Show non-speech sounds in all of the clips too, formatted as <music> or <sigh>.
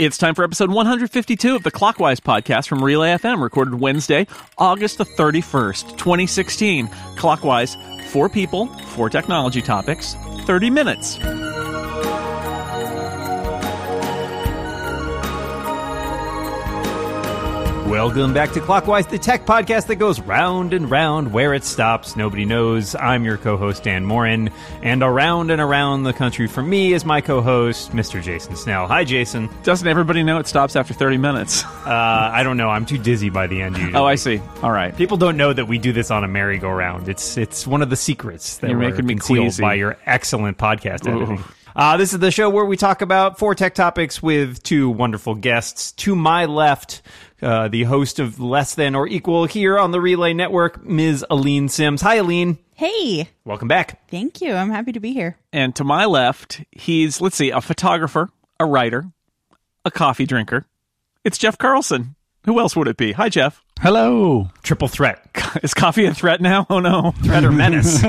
It's time for episode 152 of the Clockwise podcast from Relay FM, recorded Wednesday, August the 31st, 2016. Clockwise, four people, four technology topics, 30 minutes. Welcome back to Clockwise, the tech podcast that goes round and round. Where it stops, nobody knows. I'm your co host, Dan Moren. And around and around the country for me is my co host, Mr. Jason Snell. Hi, Jason. Doesn't everybody know it stops after 30 minutes? <laughs> Uh, I don't know. I'm too dizzy by the end. Usually. oh, I see. All right. People don't know that we do this on a merry-go-round. It's it's one of the secrets that You're we're making me concealed queasy. by your excellent podcast Ooh. Uh, this is the show where we talk about four tech topics with two wonderful guests. To my left, uh, the host of Less Than or Equal here on the Relay Network, Ms. Aleen Simms. Hi, Aleen. Hey, Welcome back. thank you. I'm happy to be here. And to my left, he's, let's see, a photographer, a writer, a coffee drinker. It's Jeff Carlson. Who else would it be? Hi, Jeff. Hello. Triple threat. <laughs> Is coffee a threat now? Oh, no. Threat or menace.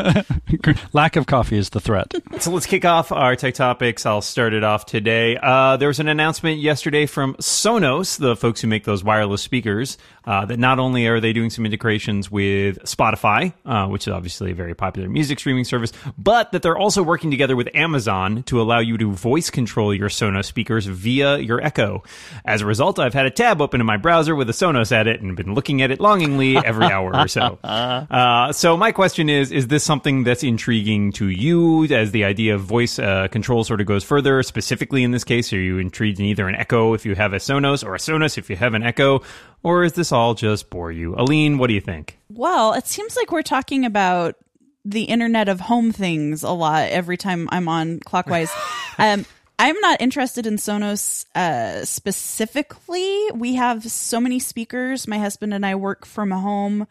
<laughs> Lack of coffee is the threat. So let's kick off our tech topics. I'll start it off today. Uh, there was an announcement yesterday from Sonos, the folks who make those wireless speakers, uh, that not only are they doing some integrations with Spotify, uh, which is obviously a very popular music streaming service, but that they're also working together with Amazon to allow you to voice control your Sonos speakers via your Echo. As a result, I've had a tab open in my browser with a Sonos at it and been looking at it longingly every <laughs> hour or so. <laughs> Uh, so my question is: Is this something that's intriguing to you as the idea of voice uh, control sort of goes further? Specifically, in this case, are you intrigued in either an Echo if you have a Sonos or a Sonos if you have an Echo, or is this all just bore you? Aleen, what do you think? Well, it seems like we're talking about the Internet of Home things a lot every time I'm on Clockwise. <laughs> um, I'm not interested in Sonos uh, specifically. We have so many speakers. My husband and I work from home.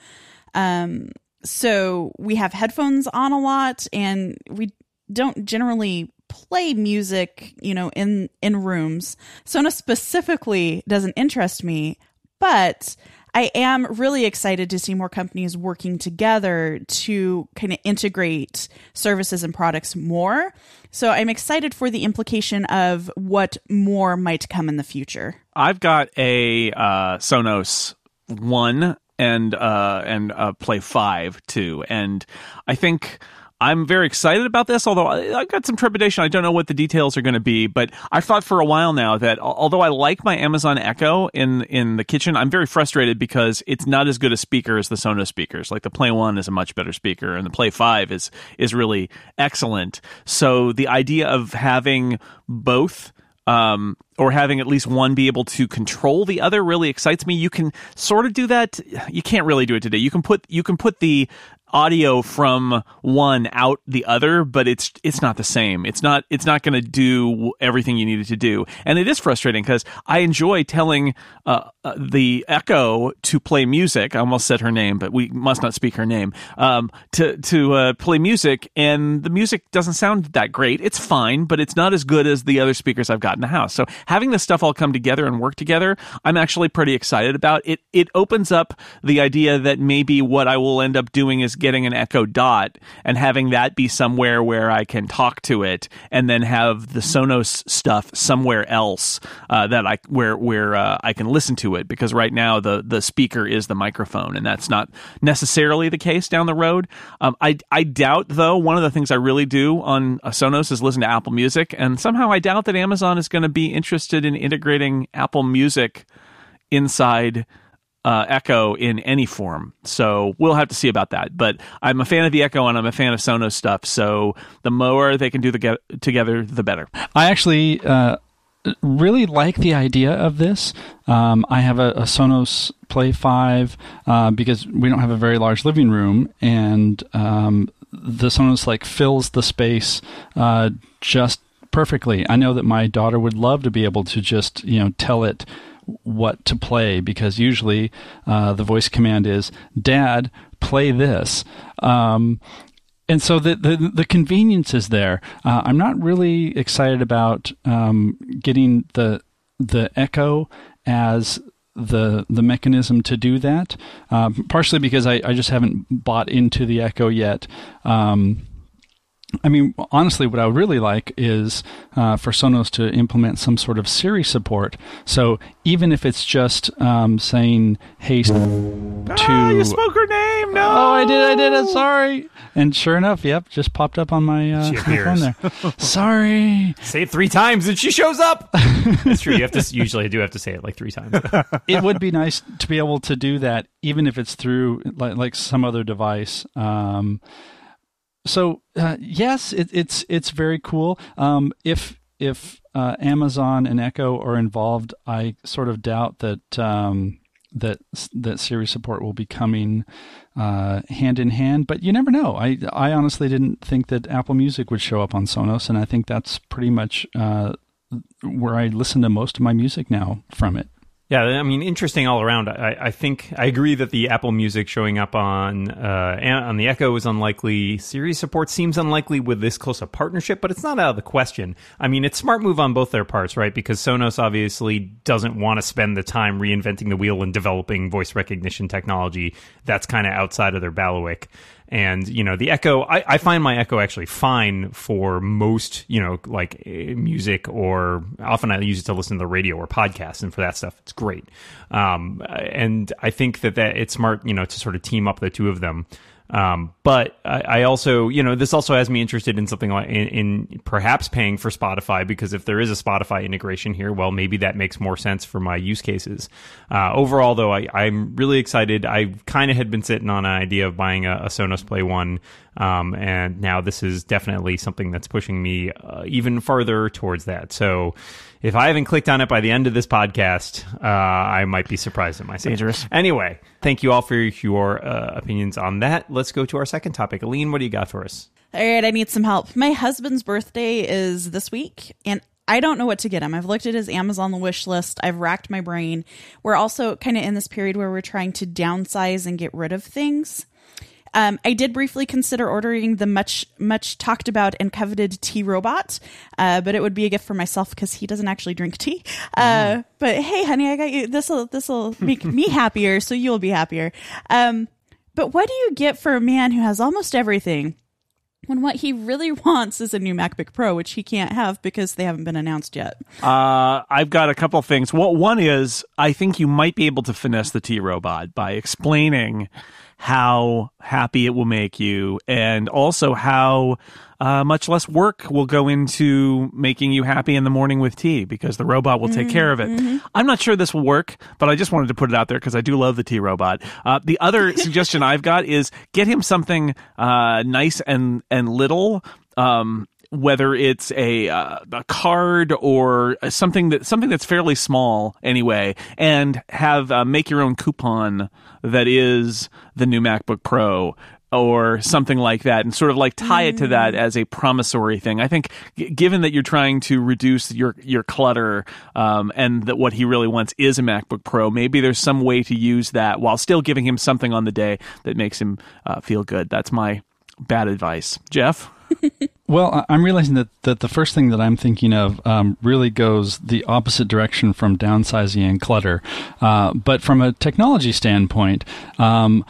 Um, so we have headphones on a lot and we don't generally play music, you know, in in rooms. Sonos specifically doesn't interest me, but I am really excited to see more companies working together to kind of integrate services and products more. So I'm excited for the implication of what more might come in the future. I've got a uh, Sonos One and uh, and Play Five too, and I think I'm very excited about this. Although I've got some trepidation, I don't know what the details are going to be. But I've thought for a while now that although I like my Amazon Echo in in the kitchen, I'm very frustrated because it's not as good a speaker as the Sonos speakers. Like the Play One is a much better speaker, and the Play Five is is really excellent. So the idea of having both um, or having at least one be able to control the other really excites me. You can sort of do that. You can't really do it today. You can put you can put the audio from one out the other, but it's it's not the same. It's not it's not going to do everything you need it to do, and it is frustrating because I enjoy telling uh, uh, the Echo to play music. I almost said her name, but we must not speak her name. Um, to to uh, play music, and the music doesn't sound that great. It's fine, but it's not as good as the other speakers I've got in the house. So having this stuff all come together and work together, I'm actually pretty excited about. It it opens up the idea that maybe what I will end up doing is getting an Echo Dot and having that be somewhere where I can talk to it, and then have the Sonos stuff somewhere else uh, that I where where uh, I can listen to it. Because right now the the speaker is the microphone, and that's not necessarily the case down the road. Um, I I doubt though. One of the things I really do on a Sonos is listen to Apple Music, and somehow I doubt that Amazon is going to be interested in integrating Apple Music inside uh, Echo in any form. So we'll have to see about that. But I'm a fan of the Echo and I'm a fan of Sonos stuff. So the more they can do the get- together, the better. I actually uh, really like the idea of this. Um, I have a, a Sonos Play 5 uh, because we don't have a very large living room, and um, the Sonos like fills the space uh, just perfectly. I know that my daughter would love to be able to just you know tell it what to play because usually uh, the voice command is "Dad, play this." Um, and so the, the the convenience is there. Uh, I'm not really excited about um, getting the the Echo as the the mechanism to do that. Um, partially because I, I just haven't bought into the Echo yet. Um, I mean, honestly, what I would really like is uh, for Sonos to implement some sort of Siri support. So even if it's just um, saying, "Hey," to ah, you spoke her name. No, oh, I did, I did. I'm sorry. And sure enough, yep, just popped up on my, uh, my <laughs> phone there. <laughs> sorry. Say it three times and she shows up. <laughs> That's true. You have to usually I do have to say it like three times. it would be nice to be able to do that, even if it's through like, like some other device. Um, so uh, yes, it, it's it's very cool. Um, if if uh, Amazon and Echo are involved, I sort of doubt that um, that that Siri support will be coming uh, hand in hand. But you never know. I I honestly didn't think that Apple Music would show up on Sonos, and I think that's pretty much uh, where I listen to most of my music now from it. Yeah, I mean, interesting all around. I, I think I agree that the Apple Music showing up on uh, on the Echo is unlikely. Siri support seems unlikely with this close a partnership, but it's not out of the question. I mean, it's smart move on both their parts, right? Because Sonos obviously doesn't want to spend the time reinventing the wheel and developing voice recognition technology. That's kind of outside of their bailiwick. And you know, the Echo, I, I find my Echo actually fine for most, you know, like eh, music or often I use it to listen to the radio or podcasts, and for that stuff, it's great. Um, and I think that that it's smart, you know, to sort of team up the two of them. Um, but I, I also, you know, this also has me interested in something like in, in perhaps paying for Spotify because if there is a Spotify integration here, well, maybe that makes more sense for my use cases. Uh, overall, though, I, I'm really excited. I kind of had been sitting on an idea of buying a, a Sonos Play One, um, and now this is definitely something that's pushing me uh, even further towards that. So. If I haven't clicked on it by the end of this podcast, uh, I might be surprised at myself. Dangerous. Anyway, thank you all for your uh, opinions on that. Let's go to our second topic. Aleen, what do you got for us? All right, I need some help. My husband's birthday is this week, and I don't know what to get him. I've looked at his Amazon wish list. I've racked my brain. We're also kind of in this period where we're trying to downsize and get rid of things. Um, I did briefly consider ordering the much much talked about and coveted tea robot, uh, but it would be a gift for myself because he doesn't actually drink tea. Uh, but hey, honey, I got you. This will this will make me <laughs> happier, so you'll be happier. Um, but what do you get for a man who has almost everything? When what he really <laughs> wants is a new MacBook Pro, which he can't have because they haven't been announced yet. Uh, I've got a couple things. Well, one is I think you might be able to finesse the tea robot by explaining how happy it will make you and also how uh, much less work will go into making you happy in the morning with tea because the robot will take care of it. I'm not sure this will work, but I just wanted to put it out there because I do love the tea robot. Uh, the other <laughs> suggestion I've got is get him something uh, nice and and little. Um, whether it's a uh, a card or something that something that's fairly small anyway, and have uh, make your own coupon that is the new MacBook Pro or something like that and sort of like tie it to that as a promissory thing. I think g- given that you're trying to reduce your your clutter um, and that what he really wants is a MacBook Pro, maybe there's some way to use that while still giving him something on the day that makes him uh, feel good. That's my bad advice. Jeff? <laughs> Well, I'm realizing that, that the first thing that I'm thinking of um, really goes the opposite direction from downsizing and clutter. Uh, but from a technology standpoint, um,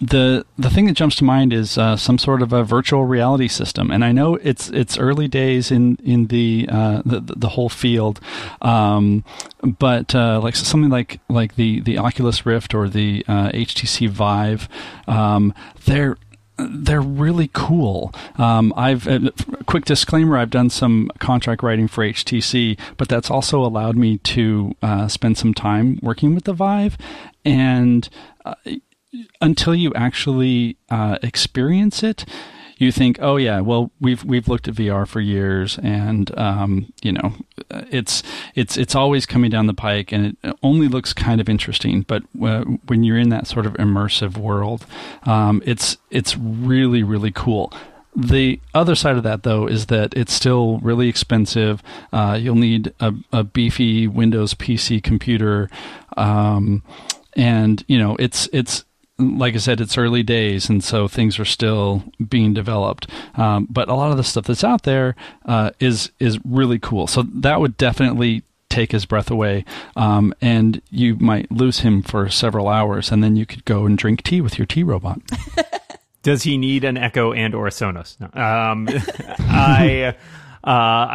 the the thing that jumps to mind is uh, some sort of a virtual reality system, and I know it's it's early days in in the uh, the, the whole field, um, but uh, like something like like the the Oculus Rift or the uh, HTC Vive, um, they're they're really cool. Um, I've uh, quick disclaimer: I've done some contract writing for HTC, but that's also allowed me to uh, spend some time working with the Vive, and uh, until you actually uh, experience it, you think, oh yeah, well we've we've looked at VR for years, and um, you know, it's it's it's always coming down the pike, and it only looks kind of interesting. But uh, when you're in that sort of immersive world, um, it's it's really really cool. The other side of that, though, is that it's still really expensive. Uh, you'll need a, a beefy Windows PC computer, um, and you know it's it's like I said, it's early days, and so things are still being developed. Um, but a lot of the stuff that's out there uh, is is really cool. So that would definitely take his breath away, um, and you might lose him for several hours, and then you could go and drink tea with your tea robot. <laughs> Does he need an Echo and or a Sonos? No. Um, <laughs> I. Uh,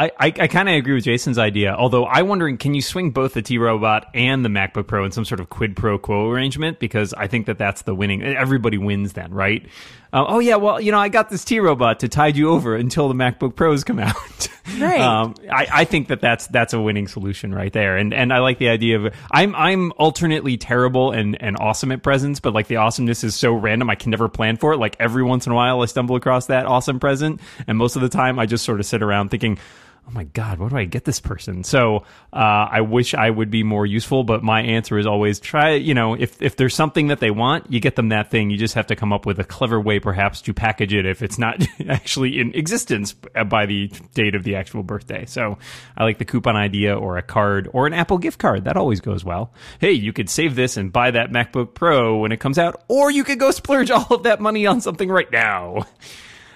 I, I, I kind of agree with Jason's idea. Although I'm wondering, can you swing both the tea Robot and the MacBook Pro in some sort of quid pro quo arrangement? Because I think that that's the winning. Everybody wins then, right? Uh, oh yeah, well you know I got this tea Robot to tide you over until the MacBook Pros come out. <laughs> Right. um, I, I think that that's that's a winning solution right there. And and I like the idea of I'm I'm alternately terrible and and awesome at presents, but like the awesomeness is so random I can never plan for it. Like every once in a while I stumble across that awesome present, and most of the time I just sort of sit around thinking oh my god what do i get this person? So uh, i wish i would be more useful but my answer is always try you know if, if there's something that they want you get them that thing. You just have to come up with a clever way perhaps to package it if it's not <laughs> actually in existence by the date of the actual birthday. So i like the coupon idea or a card or an apple gift card. That always goes well. Hey you could save this and buy that macbook pro when it comes out or you could go splurge <laughs> all of that money on something right now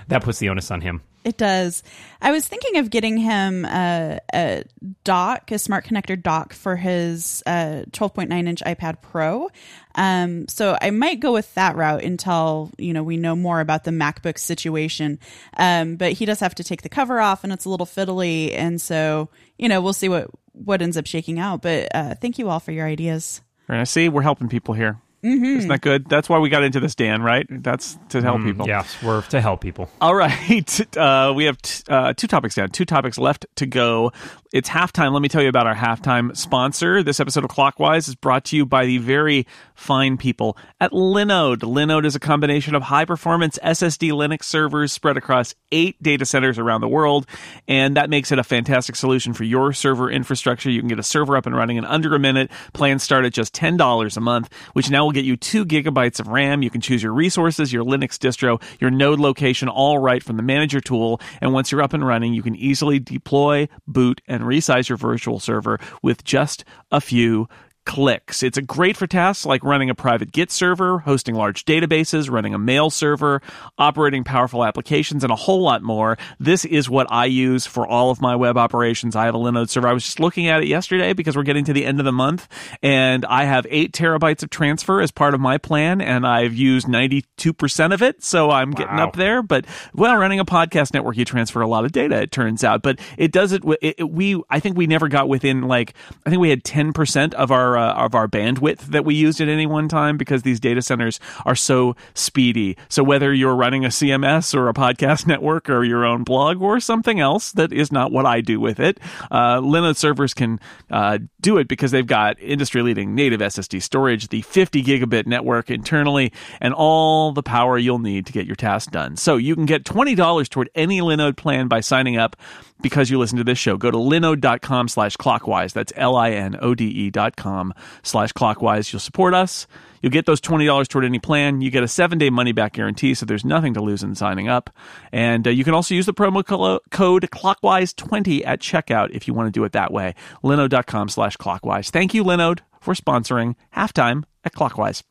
that puts the onus on him It does. I was thinking of getting him a, a dock, a smart connector dock for his uh, 12.9 inch iPad Pro. Um, so I might go with that route until you know we know more about the MacBook situation. Um, but he does have to take the cover off, and it's a little fiddly, and so you know we'll see what what ends up shaking out. But uh, thank you all for your ideas. I see we're helping people here. Mm-hmm. Isn't that good? That's why we got into this, Dan. Right? That's to help people. yes we're to help people All right. <laughs> Uh, we have t- uh, two topics down, two topics left to go. It's halftime. Let me tell you about our halftime sponsor. This episode of Clockwise is brought to you by the very fine people at Linode. Linode is a combination of high performance SSD Linux servers spread across eight data centers around the world. And that makes it a fantastic solution for your server infrastructure. You can get a server up and running in under a minute. Plans start at just $10 a month, which now will get you two gigabytes of RAM. You can choose your resources, your Linux distro, your node location, all right from the manager tool. And once you're up and running, you can easily deploy, boot, and resize your virtual server with just a few clicks. It's a great for tasks like running a private Git server, hosting large databases, running a mail server, operating powerful applications, and a whole lot more. This is what I use for all of my web operations. I have a Linode server. I was just looking at it yesterday because we're getting to the end of the month, and I have eight terabytes of transfer as part of my plan, and I've used 92% of it, so I'm getting up there. But, well, running a podcast network, you transfer a lot of data, it turns out. But it does it, it, it- we, I think we never got within like, I think we had 10% of our, uh, of our bandwidth that we used at any one time because these data centers are so speedy. So whether you're running a CMS or a podcast <laughs> network or your own blog or something else that is not what I do with it, uh, Linode servers can uh, do it because they've got industry leading native SSD storage, the 50 gigabit network internally, and all the power you'll need to get your task done. So you can get $20 toward any Linode plan by signing up because you listen to this show. Go to linode.com slash clockwise. That's L-I-N-O-D-E dot com slash clockwise. You'll support us. You'll get those $20 toward any plan. You get a seven day money back guarantee, so there's nothing to lose in signing up. And uh, you can also use the promo code clockwise20 at checkout if you want to do it that way. Linode.com slash clockwise. Thank you, Linode, for sponsoring halftime at clockwise.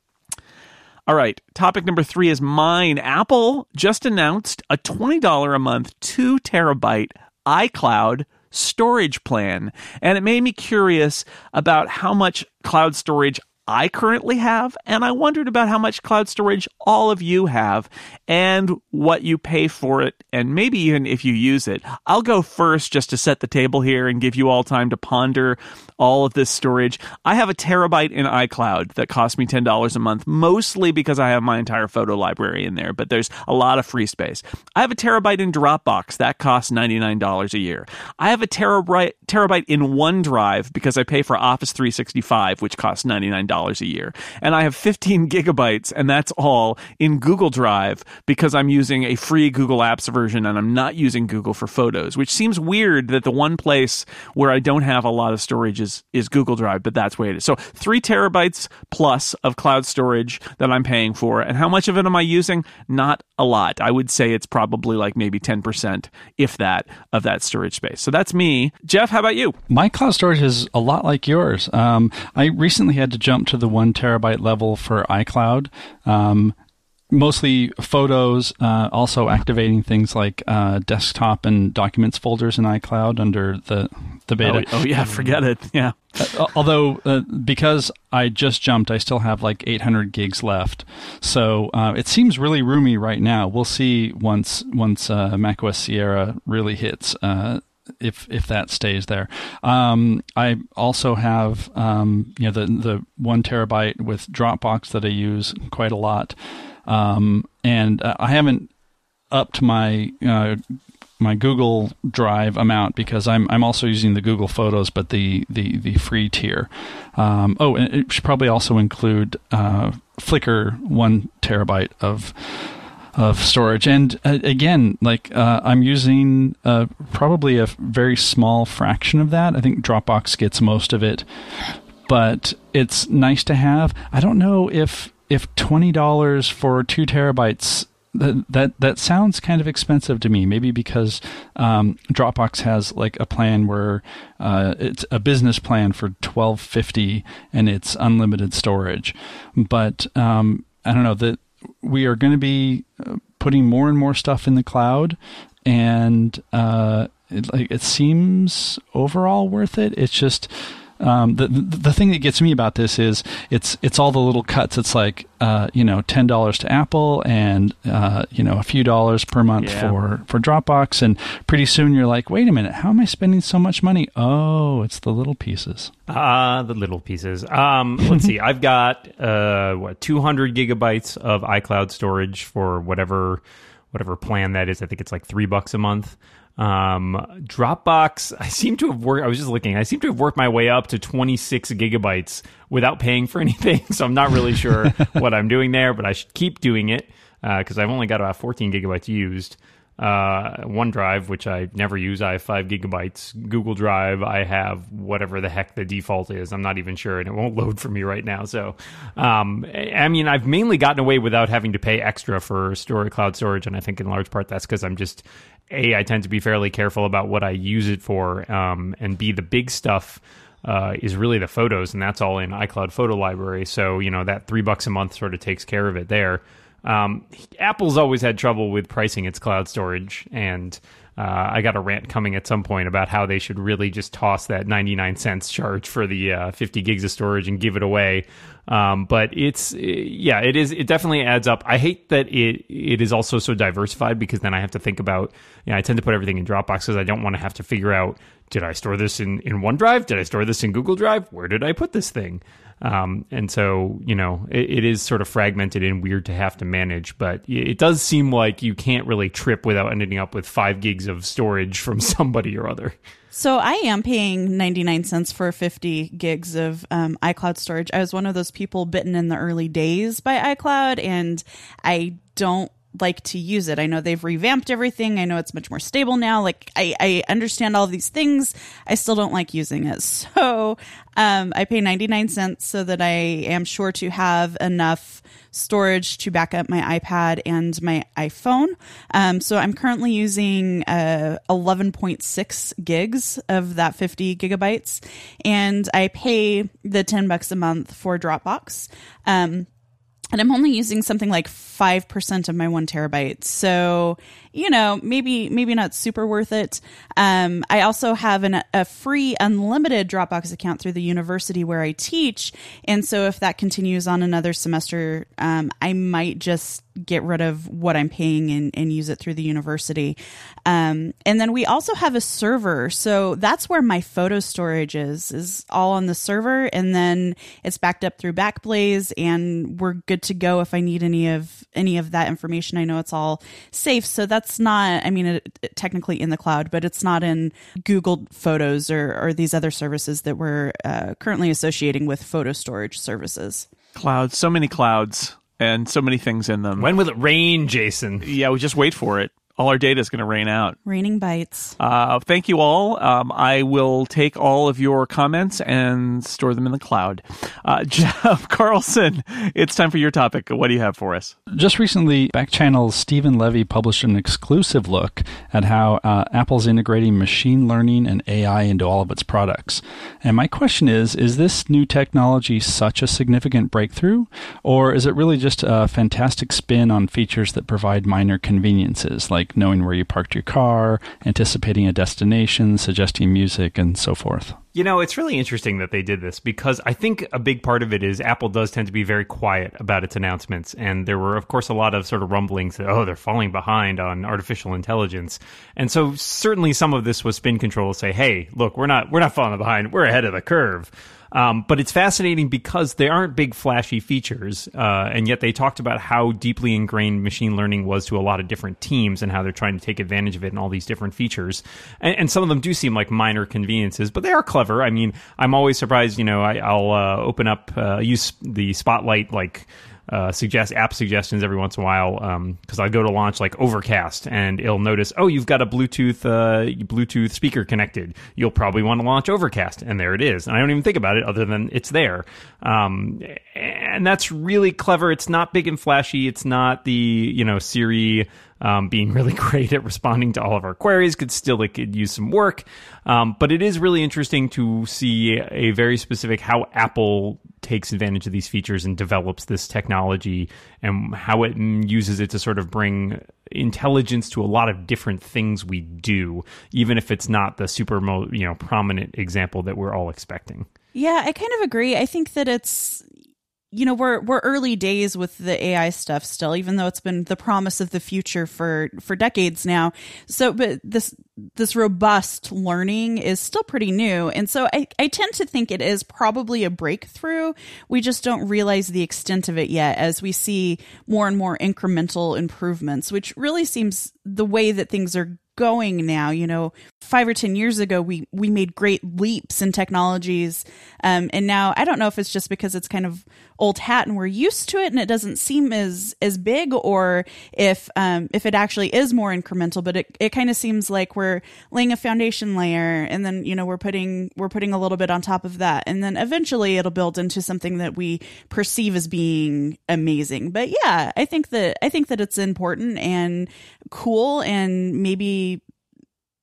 All right, topic number three is mine. Apple just announced a $20 a month, two terabyte iCloud storage plan. And it made me curious about how much cloud storage I currently have. And I wondered about how much cloud storage all of you have and what you pay for it. And maybe even if you use it. I'll go first just to set the table here and give you all time to ponder all of this storage. I have a terabyte in iCloud that costs me $10 a month, mostly because I have my entire photo library in there, but there's a lot of free space. I have a terabyte in Dropbox that costs $99 a year. I have a terabyte terabyte in OneDrive because I pay for Office 365, which costs $99 a year. And I have 15 <laughs> gigabytes, and that's all in Google Drive because I'm using a free Google Apps version and I'm not using Google for photos, which seems weird that the one place where I don't have a lot of storage is, is Google Drive, but that's where it is. So three terabytes plus of cloud storage that I'm paying for. And how much of it am I using? Not a lot. I would say it's probably like maybe 10%, if that, of that storage space. So that's me. Jeff, how about you? My cloud storage is a lot like yours. Um, I recently had to jump to the one terabyte level for iCloud. Um, mostly photos, uh, also activating things like uh, desktop and documents folders in iCloud under the the beta. Oh, oh yeah, forget it. Yeah. Uh, although uh, because I just jumped, I still have like 800 gigs left. So uh, it seems really roomy right now. We'll see once once uh, macOS Sierra really hits. Uh, if if that stays there, um, I also have um, you know the the one terabyte with Dropbox that I use quite a lot, um, and uh, I haven't upped my uh, my Google Drive amount because I'm I'm also using the Google Photos, but the the the free tier. Um, oh, and it should probably also include uh, Flickr one terabyte of of storage. And uh, again, like uh, I'm using uh, probably a very small fraction of that. I think Dropbox gets most of it, but it's nice to have. I don't know if if twenty dollars for two terabytes that that that sounds kind of expensive to me. Maybe because um, Dropbox has like a plan where uh, it's a business plan for twelve fifty and it's unlimited storage. But um, I don't know that we are going to be uh, putting more and more stuff in the cloud, and uh, it, like it seems overall worth it. It's just um, the, the, thing that gets me about this is it's it's all the little cuts. It's like uh, you know ten dollars to Apple and uh, you know a few dollars per month yeah. for for Dropbox, and pretty soon you're like, wait a minute, how am I spending so much money? Oh, it's the little pieces. Ah, uh, the little pieces. Um, let's see. <laughs> I've got uh, what 200 gigabytes of iCloud storage for whatever whatever plan that is. I think it's like three bucks a month. Um, Dropbox, I seem to have worked, I was just looking, I seem to have worked my way up to 26 gigabytes without paying for <laughs> anything. So I'm not really sure <laughs> what I'm doing there, but I should keep doing it because uh, I've only got about 14 gigabytes used. Uh, OneDrive, which I never use, I have five gigabytes. Google Drive, I have whatever the heck the default is. I'm not even sure, and it won't <laughs> load for me right now. So, um, I mean, I've mainly gotten away without having to pay extra for storage, cloud storage, and I think in large part that's because I'm just a, I tend to be fairly careful about what I use it for, um, and B, the big stuff uh, is really the photos, and that's all in iCloud Photo Library. So you know that three bucks a month sort of takes care of it there. Um, Apple's always had trouble with pricing its cloud storage, and uh, I got a rant coming at some point about how they should really just toss that 99 cents charge for the uh, 50 gigs of storage and give it away. Um, but it's yeah, it is. It definitely adds up. I hate that it it is also so diversified because then I have to think about. You know, I tend to put everything in Dropbox because I don't want to have to figure out did I store this in in OneDrive? Did I store this in Google Drive? Where did I put this thing? Um, and so, you know, it, it is sort of fragmented and weird to have to manage, but it does seem like you can't really trip without ending up with five gigs of storage from <laughs> somebody or other. So I am paying 99 cents for 50 gigs of um, iCloud storage. I was one of those people bitten in the early days by iCloud, and I don't like to use it. I know they've revamped everything. I know it's much more stable now. Like I, I understand all these things. I still don't like using it. <laughs> So um, I pay 99 cents so that I am sure to have enough storage to back up my iPad and my iPhone. Um, so I'm currently using uh, 11.6 gigs of that 50 gigabytes, and I pay the 10 bucks a month for Dropbox. Um, and I'm only using something like 5% of my one terabyte. So, you know, maybe, maybe not super worth it. Um, I also have an, a free unlimited Dropbox account through the university where I teach. And so if that continues on another semester, um, I might just get rid of what I'm paying and, and use it through the university. Um, and then we also have a server. So that's where my photo storage is, is all on the server. And then it's backed up through Backblaze and we're good to go if I need any of, any of that information. I know it's all safe. So that's not, I mean, it, it, technically in the cloud, but it's not in Google Photos or, or these other services that we're uh, currently associating with photo storage services. Clouds, so many clouds and so many things in them. When will it rain, Jason? Yeah, we just wait for it all our data is going to rain out. Raining bites. Uh, thank you all. Um, I will take all of your comments and store them in the cloud. Uh, <laughs> Jeff Carlson, it's time for your topic. What do you have for us? Just recently, Backchannel's Steven Levy published an exclusive look at how uh, Apple's integrating machine learning and AI into all of its products. And my question is is this new technology such a significant breakthrough, or is it really just a fantastic spin on features that provide minor conveniences like like knowing where you parked your car, anticipating a destination, suggesting music, and so forth. You know, it's really interesting that they did this because I think a big part of it is Apple does tend to be very quiet about its announcements. And there were, of course, a lot of sort of rumblings that, oh, they're falling behind on artificial intelligence. And so certainly some of this was spin control to say, hey, look, we're not, we're not falling behind. We're ahead of the curve. Um, but it's fascinating because they aren't big flashy features, uh, and yet they talked about how deeply ingrained machine learning was to a lot of different teams and how they're trying to take advantage of it and all these different features. And, and some of them do seem like minor conveniences, but they are clever. I mean, I'm always surprised. You know, I, will uh, open up, uh, use the Spotlight like uh, suggest app suggestions every once in a while Um because um, I go to launch like Overcast and it'll notice, oh, you've got a Bluetooth uh, Bluetooth speaker connected. You'll probably want to launch Overcast, and there it is. And I don't even think about it other than it's there. Um, and that's really clever. It's not big and flashy. It's not the you know Siri um, being <laughs> really great at responding to all of our queries. Could still it could use some work, um, but it is really interesting to see a very specific how Apple takes advantage of these features and develops this technology and how it uses it to sort of bring intelligence to a lot of different things we do even if it's not the super you know prominent example that we're all expecting. Yeah i kind of agree. I think that it's you know we're we're early days with the AI stuff still, even though it's been the promise of the future for for decades now. So, but this this robust learning is still pretty new, and so I I tend to think it is probably a breakthrough. We just don't realize the extent of it yet, as we see more and more incremental improvements, which really seems the way that things are going now. You know five or ten years ago we we made great leaps in technologies um, and now i don't know if it's just because it's kind of old hat and we're used to it and it doesn't seem as as big or if um, if it actually is more incremental but it, it kind of seems like we're laying a foundation layer and then you know we're putting we're putting a little bit on top of that. And then eventually it'll build into something that we perceive as being amazing. But yeah i think that i think that it's important and cool and maybe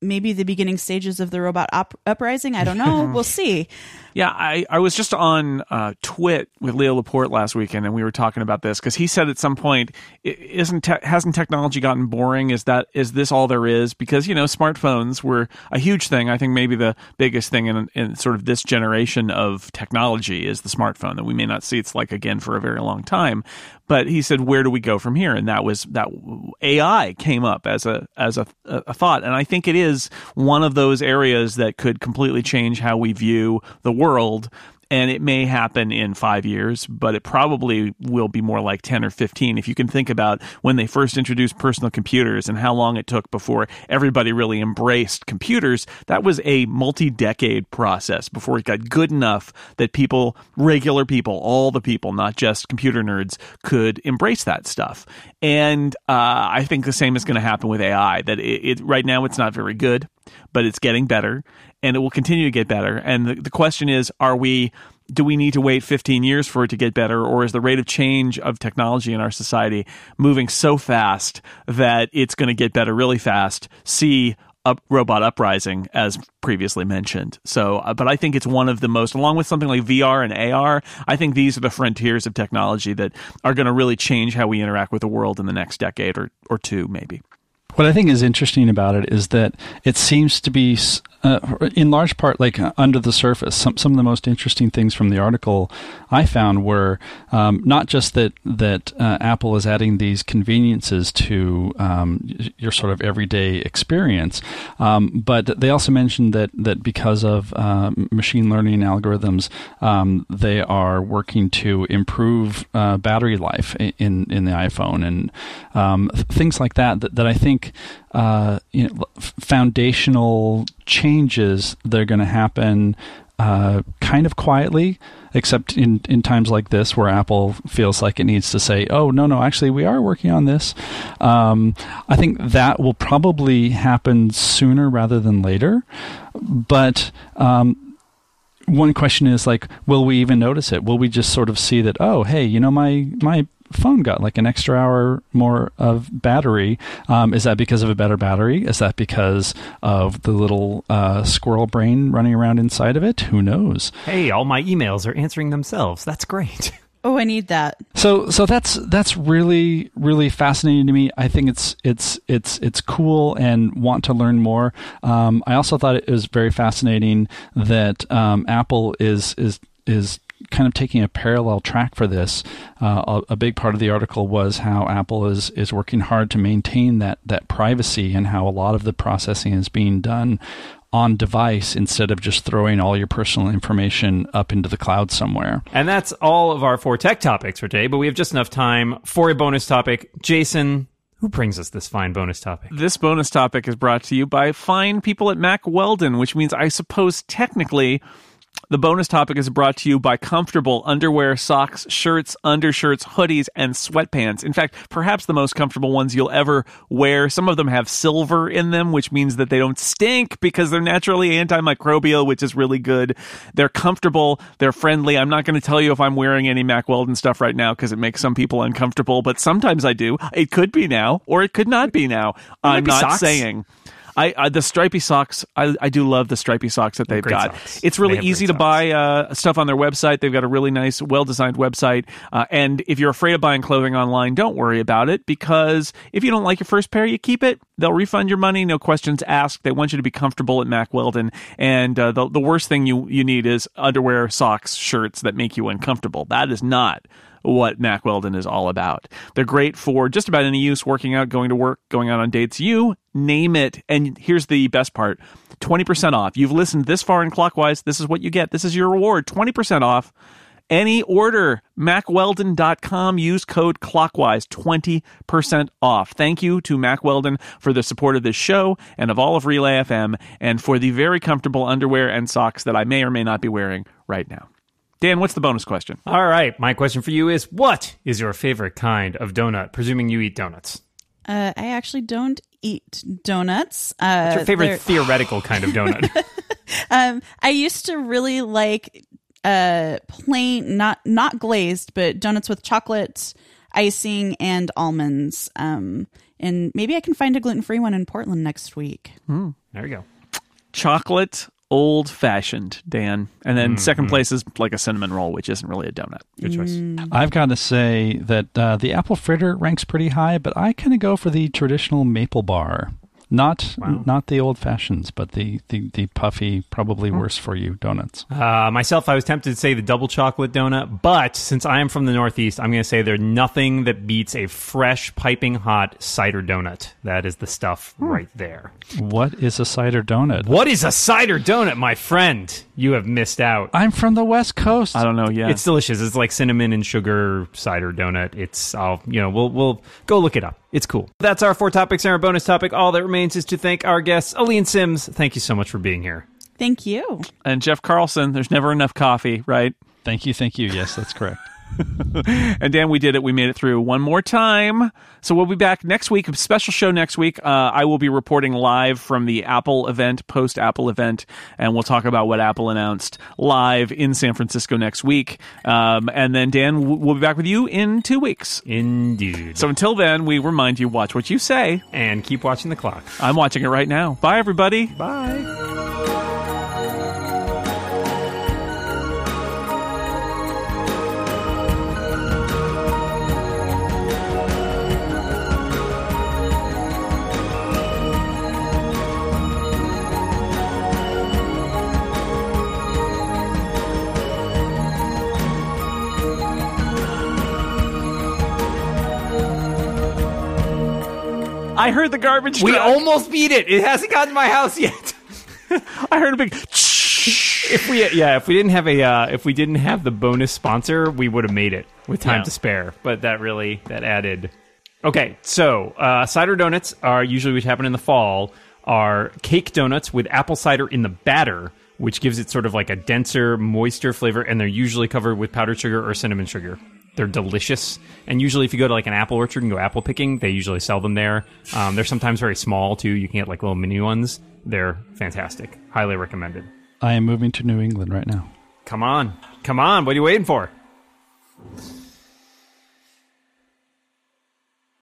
maybe the beginning stages of the robot op- uprising. I don't know. <laughs> we'll see. Yeah, I, I was just on uh, Twit with Leo Laporte last weekend, and we were talking about this because he said at some point, "Isn't te- hasn't technology gotten boring? Is that is this all there is?" Because you know, smartphones were a huge thing. I think maybe the biggest thing in, in sort of this generation of technology is the smartphone that we may not see it's like again for a very long time. But he said, "Where do we go from here?" And that was that AI came up as a as a, a thought, and I think it is one of those areas that could completely change how we view the world and it may happen in five years, but it probably will be more like 10 or 15. If you can think about when they first introduced personal computers and how long it took before everybody really embraced computers, that was a multi decade process before it got good enough that people, regular people, all the people, not just computer nerds, could embrace that stuff. And uh, I think the same is going to happen with AI, that it, it right now it's not very good but it's getting better and it will continue to get better. And the, the question is, are we do we need to wait 15 years for it to get better or is the rate of change of technology in our society moving so fast that it's going to get better really fast see up, robot uprising as previously mentioned so uh, but i think it's one of the most along with something like vr and ar i think these are the frontiers of technology that are going to really change how we interact with the world in the next decade or, or two maybe what I think is interesting about it is that it seems to be uh, in large part, like uh, under the surface, some some of the most interesting things from the article I found were um, not just that that uh, Apple is adding these conveniences to um, your sort of everyday experience, um, but they also mentioned that that because of uh, machine learning algorithms, um, they are working to improve battery life in in the iPhone and um, things like that, that. That I think you know, foundational changes that are going to happen uh, kind of quietly, except in, in times like this where Apple feels like it needs to say, oh, no, no, actually, we are working on this. Um, I think that will probably happen sooner rather than later. But um, one question is like, will we even notice it? Will we just sort of see that, oh, hey, you know, my, my phone got like an extra hour more of battery. Um, is that because of a better battery? Is that because of the little uh, squirrel brain running around inside of it? Who knows? Hey, all my emails are answering themselves. That's great. <laughs> Oh, I need that. So so that's that's really really fascinating to me. I think it's it's it's it's cool and want to learn more. Um, I also thought it was very fascinating that um, Apple is is is kind of taking a parallel track for this. Uh, a, a, big part of the article was how Apple is is working hard to maintain that that privacy and how a lot of the processing is being done on device instead of just throwing all your personal information up into the cloud somewhere. And that's all of our four tech topics for today, but we have just enough time for a bonus topic. Jason, who brings us this fine bonus topic? This bonus topic is brought to you by fine people at Mack Weldon, which means I suppose technically the bonus topic is brought to you by comfortable underwear, socks, shirts, undershirts, hoodies, and sweatpants. In fact, perhaps the most comfortable ones you'll ever wear. Some of them have silver in them, which means that they don't stink because they're naturally antimicrobial, which is really good. They're comfortable, they're friendly. I'm not going to tell you if I'm wearing any Mack Weldon stuff right now because it makes some people uncomfortable, but sometimes I do. It could be now, or it could not be now. I'm not socks. saying. I, I, the stripy socks. I, I do love the stripy socks that they've great got. Socks. It's really easy to socks. buy uh, stuff on their website. They've got a really nice, well designed website. Uh, and if you're afraid of buying clothing online, don't worry about it because if you don't like your first pair, you keep it. They'll refund your money, no questions asked. They want you to be comfortable at Mack Weldon. And uh, the the worst thing you you need is underwear, socks, shirts that make you uncomfortable. That is not what Mack Weldon is all about. They're great for just about any use, working out, going to work, going out on dates, you name it. And here's the best part 20% off. You've listened this far in clockwise. This is what you get. This is your reward 20% off. Any order, MackWeldon.com, use code clockwise, 20% off. Thank you to Mack Weldon for the support of this show and of all of Relay FM and for the very comfortable underwear and socks that I may or may not be wearing right now. Dan, what's the bonus question? All right. My question for you is what is your favorite kind of donut, presuming you eat donuts? Uh, I actually don't eat donuts. Uh, What's your favorite they're- theoretical kind of donut? <laughs> <laughs> um, I used to really like uh, plain, not not glazed, but donuts with chocolate icing and almonds. Um, and maybe I can find a gluten free one in Portland next week. there you go. Chocolate old fashioned, Dan. And then second place is like a cinnamon roll, which isn't really a donut. Good choice. I've got to say that uh, the apple fritter ranks pretty high, but I kind of go for the traditional maple bar. Not not the old fashions, but the, the, the puffy, probably worse for you donuts. Uh, myself, I was tempted to say the double chocolate donut, but since I am from the Northeast, I'm going to say there's nothing that beats a fresh, piping hot cider donut. That is the stuff right there. What is a cider donut? What is a cider donut, my friend? You have missed out. I'm from the West Coast. I don't know yet. It's delicious. It's like cinnamon and sugar cider donut. It's I'll you know we'll we'll go look it up. It's cool. That's our four topics and our bonus topic. All that remains is to thank our guests, Aleen Simms. Thank you so much for being here. Thank you. and Jeff Carlson, there's never enough coffee, right? Thank you, thank you. Yes, that's correct. <laughs> And Dan, we did it. We made it through one more time. So we'll be back next week. A special show next week. Uh, I will be reporting live from the Apple event, post Apple event, and we'll talk about what Apple announced live in San Francisco next week. Um, and then Dan, we'll be back with you in two weeks. Indeed. So until then, we remind you: watch what you say. and keep watching the clock. I'm watching it right now. Bye, everybody. Bye. I heard the garbage. We truck. almost beat it. It hasn't gotten to my house yet. <laughs> I heard a big. if we yeah, if we didn't have a uh, if we didn't have the bonus sponsor, we would have made it with time Yeah. to spare. But that really that added. Okay, so uh, cider donuts are usually which happen in the fall are cake donuts with apple cider in the batter, which gives it sort of like a denser, moister flavor, and they're usually covered with powdered sugar or cinnamon sugar. They're delicious, and usually if you go to like an apple orchard and go apple picking, they usually sell them there. Um, they're sometimes very small too. You can get like little mini ones. They're fantastic. Highly recommended. I am moving to New England right now. Come on. Come on. What are you waiting for?